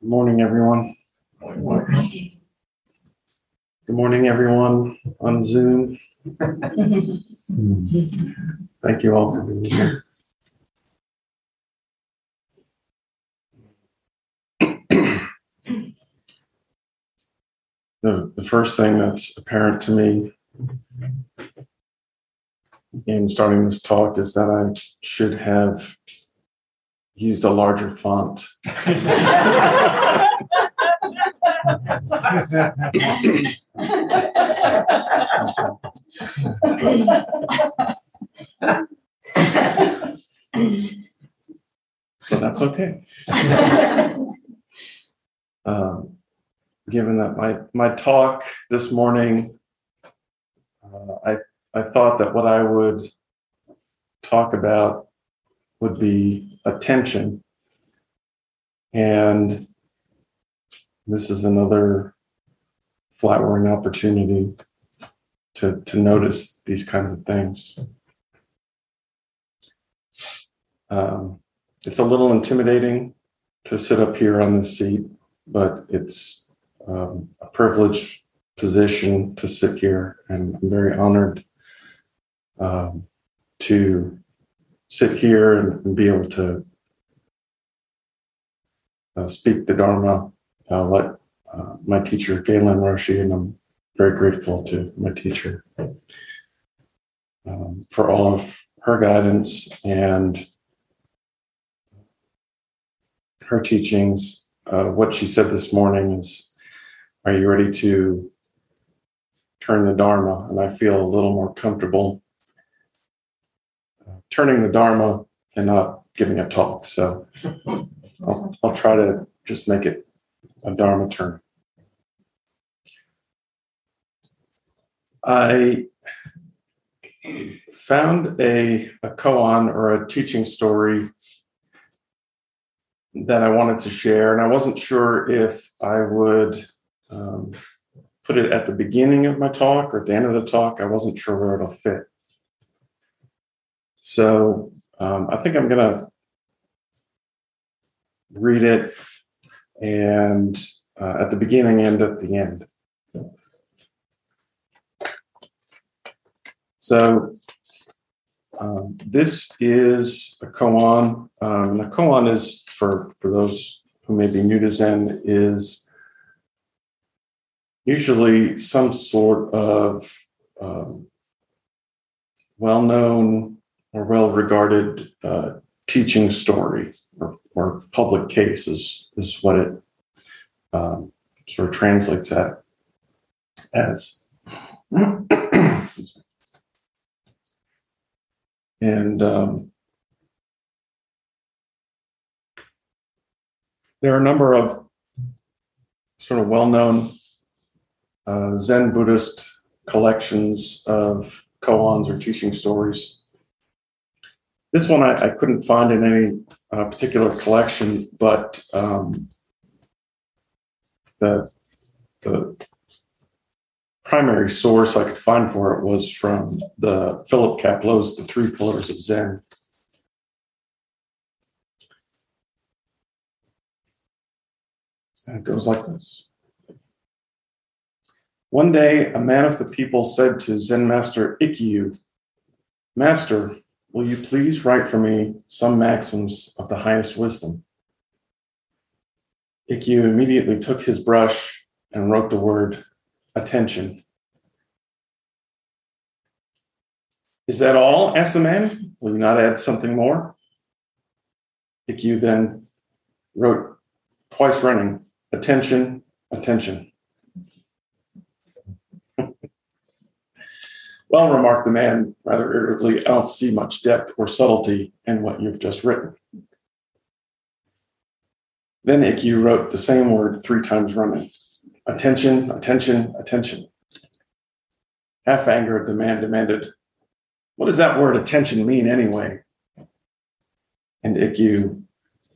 Good morning, everyone. Good morning, everyone on Zoom. Thank you all for being here. The, the first thing that's apparent to me in starting this talk is that I should have used a larger font. So that's okay. Um, given that my my talk this morning, uh, I I thought that what I would talk about would be attention, and this is another flowering opportunity to to notice these kinds of things. Um, it's a little intimidating to sit up here on this seat, but it's um, a privileged position to sit here, and I'm very honored um, to sit here and, and, be able to uh, speak the Dharma uh, like uh, my teacher, Gaelyn Roshi, and I'm very grateful to my teacher um, for all of her guidance and her teachings. Uh, what she said this morning is, Are you ready to turn the Dharma? And I feel a little more comfortable turning the Dharma and not giving a talk. So I'll, I'll try to just make it a Dharma turn. I found a, a koan or a teaching story that I wanted to share, and I wasn't sure if I would um, put it at the beginning of my talk or at the end of the talk. I wasn't sure where it'll fit. So um, I think I'm going to read it and uh, at the beginning and at the end. So um, this is a koan. Um, the koan is for for those who may be new to Zen is usually some sort of um, well-known or well-regarded uh, teaching story or, or, public case is is what it um, sort of translates at as. And um, there are a number of sort of well known uh, Zen Buddhist collections of koans or teaching stories. This one I, I couldn't find in any uh, particular collection, but um, the, the primary source I could find for it was from the Philip Kapleau's The Three Pillars of Zen. And it goes like this. One day, a man of the people said to Zen master Ikkyu, Master, will you please write for me some maxims of the highest wisdom? Ikkyu immediately took his brush and wrote the word attention. Is that all? asked the man. Will you not add something more? Ikkyu then wrote twice running, attention, attention. Well, remarked the man rather irritably, I don't see much depth or subtlety in what you've just written. Then Ikkyu wrote the same word three times running. Attention, attention, attention. Half angered, the man demanded, What does that word attention mean anyway? And Ikkyu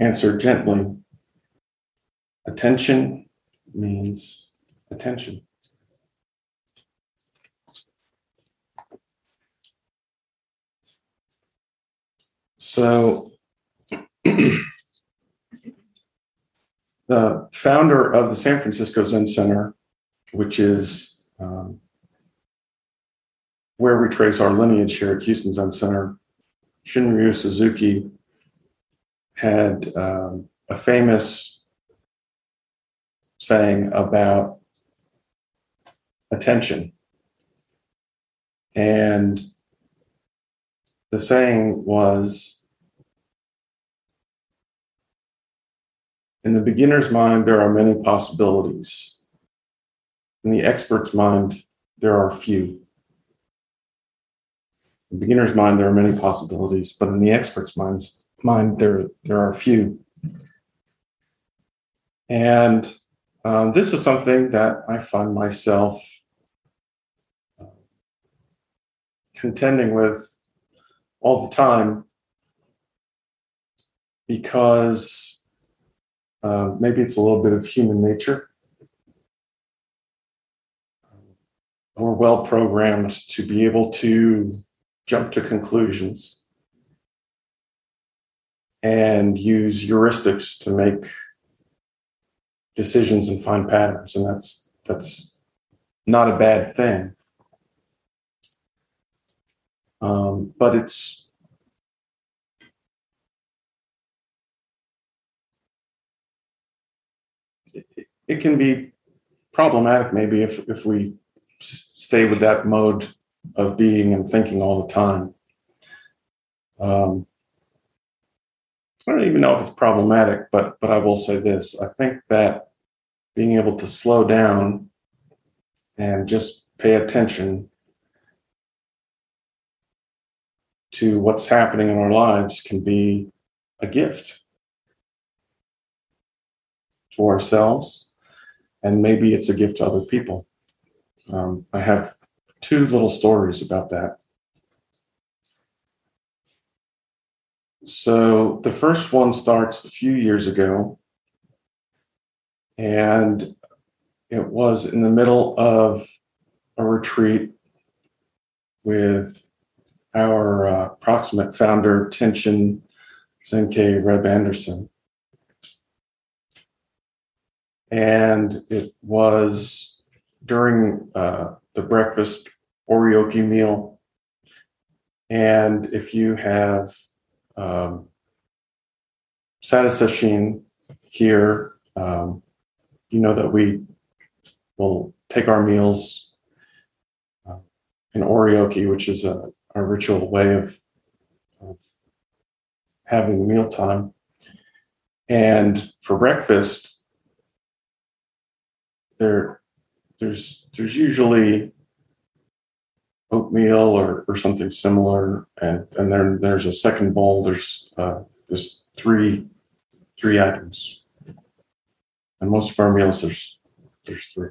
answered gently, Attention means attention. So, the founder of the San Francisco Zen Center, which is um, where we trace our lineage here at Houston Zen Center, Shunryu Suzuki had um, a famous saying about attention. And the saying was In the beginner's mind, there are many possibilities. In the expert's mind, there are few. In the beginner's mind, there are many possibilities, but in the expert's mind's mind, there, there are few. And um, this is something that I find myself contending with all the time because uh, maybe it's a little bit of human nature. We're well programmed to be able to jump to conclusions and use heuristics to make decisions and find patterns and that's that's not a bad thing um, but it's it, can be problematic maybe if if we stay with that mode of being and thinking all the time. Um, I don't even know if it's problematic, but but I will say this: I think that being able to slow down and just pay attention to what's happening in our lives can be a gift to ourselves, and maybe it's a gift to other people. Um, I have two little stories about that. So the first one starts a few years ago, and it was in the middle of a retreat with our uh, proximate founder, Tenshin Zenki Reb Anderson. And it was during uh, the breakfast oryoki meal. And if you have um, Sada here, um, you know that we will take our meals uh, in oryoki, which is a, a ritual way of, of having the mealtime. And for breakfast, there, there's there's usually oatmeal or, or something similar, and and then there's a second bowl. There's uh, there's three three items, and most of our meals there's there's three.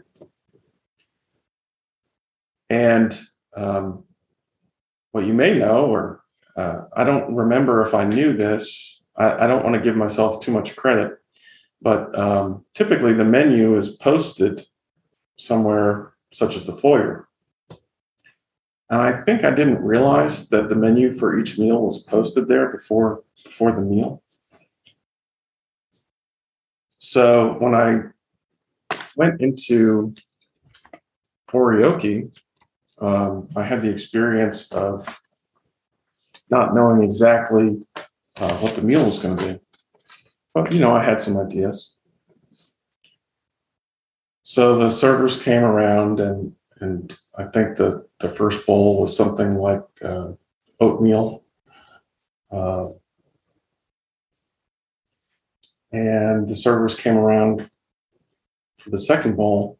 And um, what you may know, or uh, I don't remember if I knew this. I, I don't want to give myself too much credit, but um, typically the menu is posted somewhere such as the foyer and I think I didn't realize that the menu for each meal was posted there before before the meal. So when I went into oryoki, um, I had the experience of not knowing exactly uh, what the meal was going to be. But, you know, I had some ideas. So the servers came around and and I think the the first bowl was something like uh, oatmeal, uh, and the servers came around for the second bowl.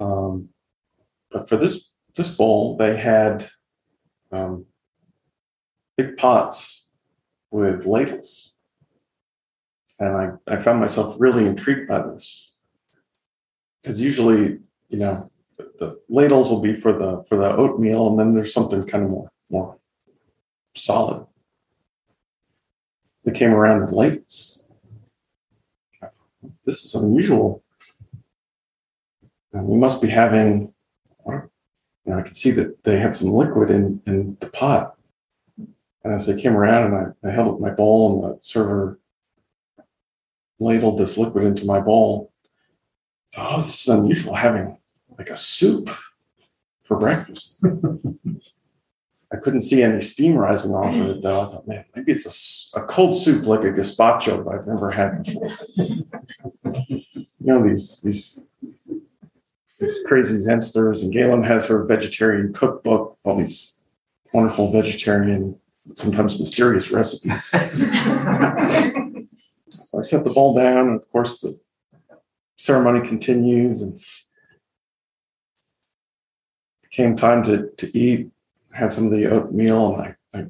Um, but for this this bowl, they had um, big pots with ladles, and I I found myself really intrigued by this because usually you know, the ladles will be for the for the oatmeal, and then there's something kind of more more solid. They came around with ladles. This is unusual. And we must be having. Know, I could see that they had some liquid in in the pot. And as they came around, and I, I held up my bowl, and the server ladled this liquid into my bowl. I thought, oh, this is unusual having like a soup for breakfast. I couldn't see any steam rising off of it though. I thought, man, maybe it's a, a cold soup like a gazpacho that I've never had before. you know, these these these crazy Zensters, and Gaelyn has her vegetarian cookbook, all these wonderful vegetarian, sometimes mysterious recipes. I set the bowl down, and of course the ceremony continues, and came time to to eat. Had some of the oatmeal, and I, I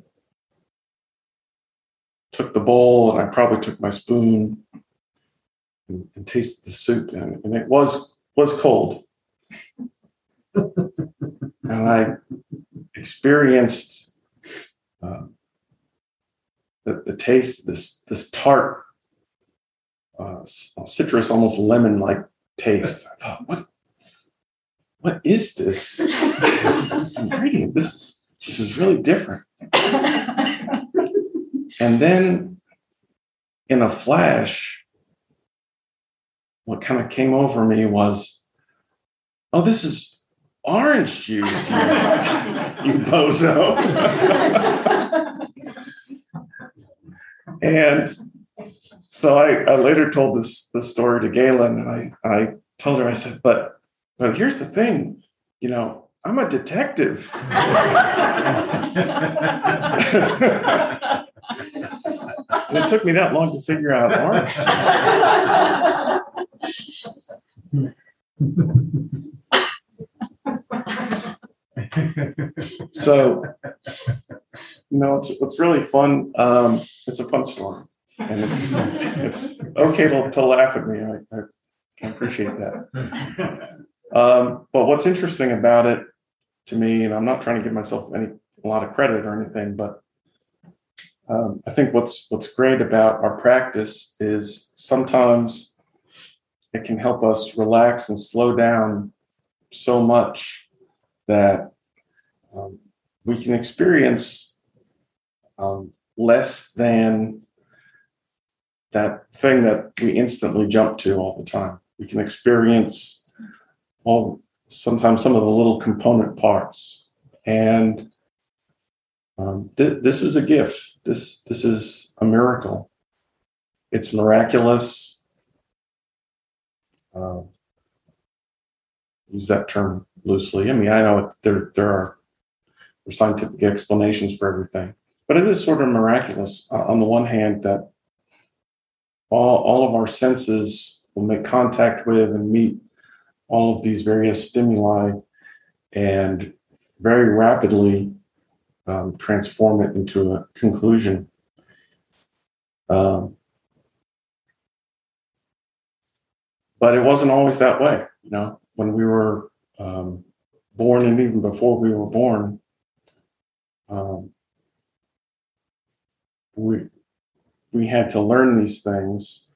took the bowl, and I probably took my spoon and, and tasted the soup, and, and it was was cold and I experienced uh, the, the taste, this this tart, uh, citrus, almost lemon-like taste. I thought, what, what is this ingredient? This is this is really different. and then, in a flash, what kind of came over me was, oh, this is orange juice, you, you bozo. and so I, I, later told this the story to Gaelyn, and I, I told her, I said, but but here's the thing, you know, I'm a detective. it took me that long to figure out orange. so, you know, it's, it's really fun. Um, it's a fun story, and it's it's okay to, to laugh at me. I, I, appreciate that. Um, but what's interesting about it to me, and I'm not trying to give myself any a lot of credit or anything, but um, I think what's what's great about our practice is sometimes it can help us relax and slow down so much that um, we can experience um, less than that thing that we instantly jump to all the time. We can experience all sometimes some of the little component parts, and um, th- this is a gift. This this is a miracle. It's miraculous. Uh, use that term loosely. I mean, I know there there are scientific explanations for everything, but it is sort of miraculous uh, on the one hand that all all of our senses will make contact with and meet all of these various stimuli and very rapidly um, transform it into a conclusion. Um, but it wasn't always that way, you know when we were um, born and even before we were born, um, we we had to learn these things.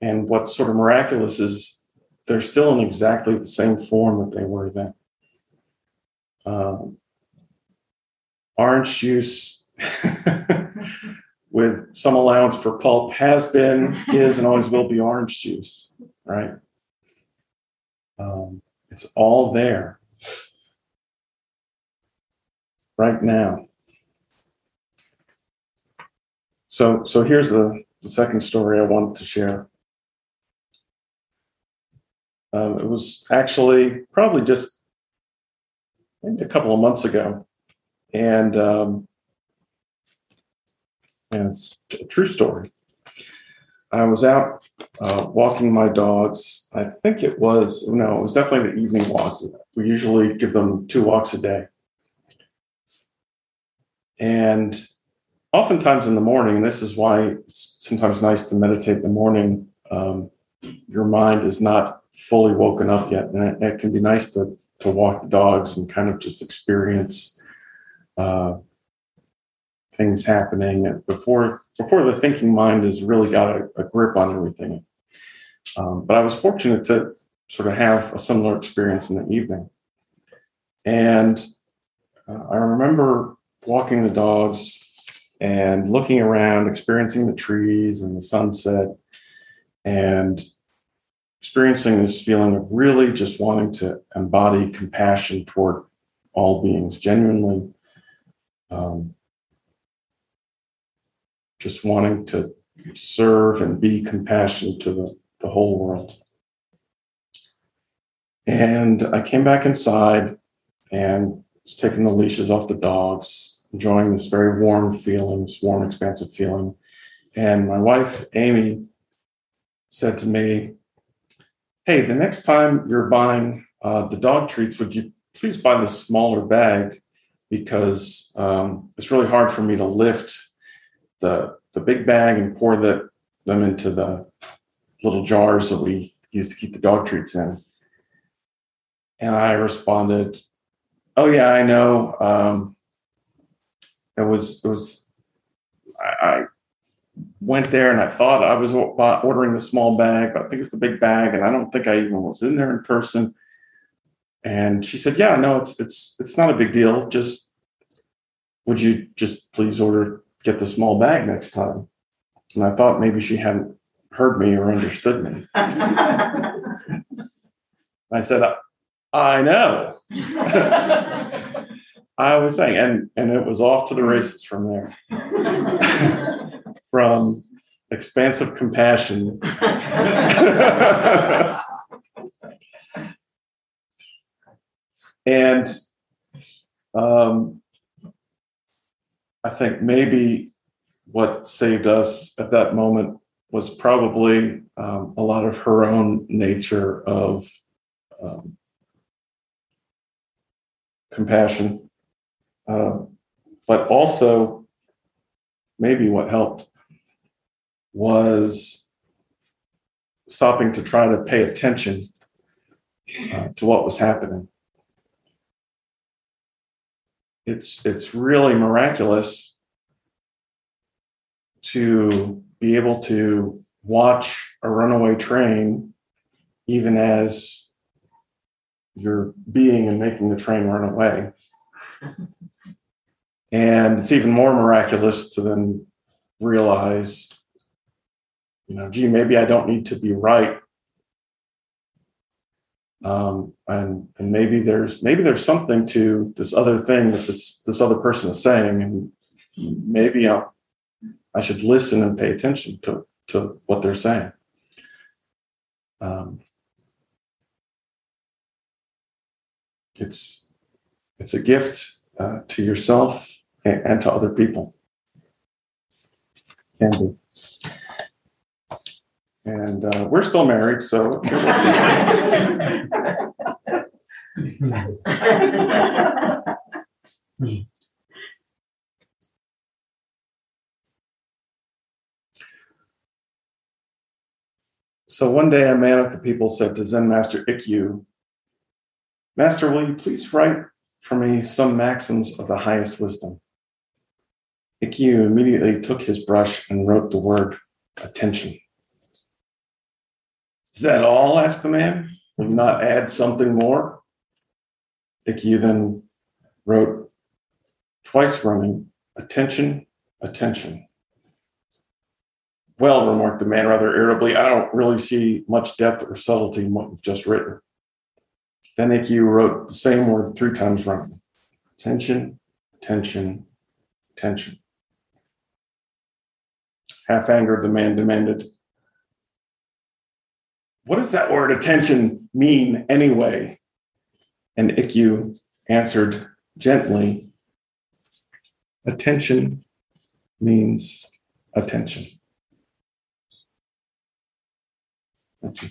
And what's sort of miraculous is they're still in exactly the same form that they were then. Um, orange juice with some allowance for pulp has been, is, and always will be orange juice, right? Um, it's all there right now. So, so here's the, the second story I wanted to share. Um, it was actually probably just maybe a couple of months ago, and um, and it's a true story. I was out uh, walking my dogs. I think it was, no, it was definitely the evening walk. We usually give them two walks a day. And oftentimes in the morning, this is why it's sometimes nice to meditate in the morning. Um, your mind is not fully woken up yet. And it, it, can be nice to, to walk the dogs and kind of just experience uh, things happening before before the thinking mind has really got a, a grip on everything. Um, but I was fortunate to sort of have a similar experience in the evening, and uh, I remember walking the dogs and looking around, experiencing the trees and the sunset, and experiencing this feeling of really just wanting to embody compassion toward all beings, genuinely um, just wanting to serve and be compassionate to the, the whole world. And I came back inside and was taking the leashes off the dogs, enjoying this very warm feeling, this warm, expansive feeling. And my wife, Amy, said to me, Hey, the next time you're buying uh, the dog treats, would you please buy the smaller bag? Because um, it's really hard for me to lift the, the big bag and pour the, them into the little jars that we use to keep the dog treats in. And I responded, Oh yeah, I know. Um, it was it was I, I went there and I thought I was ordering the small bag, but I think it's the big bag, and I don't think I even was in there in person. And she said, "Yeah, no, it's it's it's not a big deal. Just would you just please order get the small bag next time?" And I thought maybe she hadn't heard me or understood me. I said, "I know." I was saying, and and it was off to the races from there. from expansive compassion. and um, I think maybe what saved us at that moment was probably um, a lot of her own nature of um, compassion, uh, but also maybe what helped was stopping to try to pay attention uh, to what was happening. It's it's really miraculous to be able to watch a runaway train even as you're being and making the train run away. And it's even more miraculous to then realize, you know, gee, maybe I don't need to be right. Um, and and maybe there's maybe there's something to this other thing that this this other person is saying, and maybe i I should listen and pay attention to to what they're saying. Um, it's it's a gift uh, to yourself and, and to other people. Can be. And uh, we're still married, so. so one day a man of the people said to Zen Master Ikkyu, Master, will you please write for me some maxims of the highest wisdom? Ikkyu immediately took his brush and wrote the word attention. Is that all? asked the man. Will not add something more? Ikkyu then wrote twice running, attention, attention. Well, remarked the man rather irritably, I don't really see much depth or subtlety in what you've just written. Then Ikkyu wrote the same word three times running. Attention, attention, attention. Half angered, the man demanded, What does that word attention mean anyway? And Ikkyu answered gently, Attention means attention. Thank you.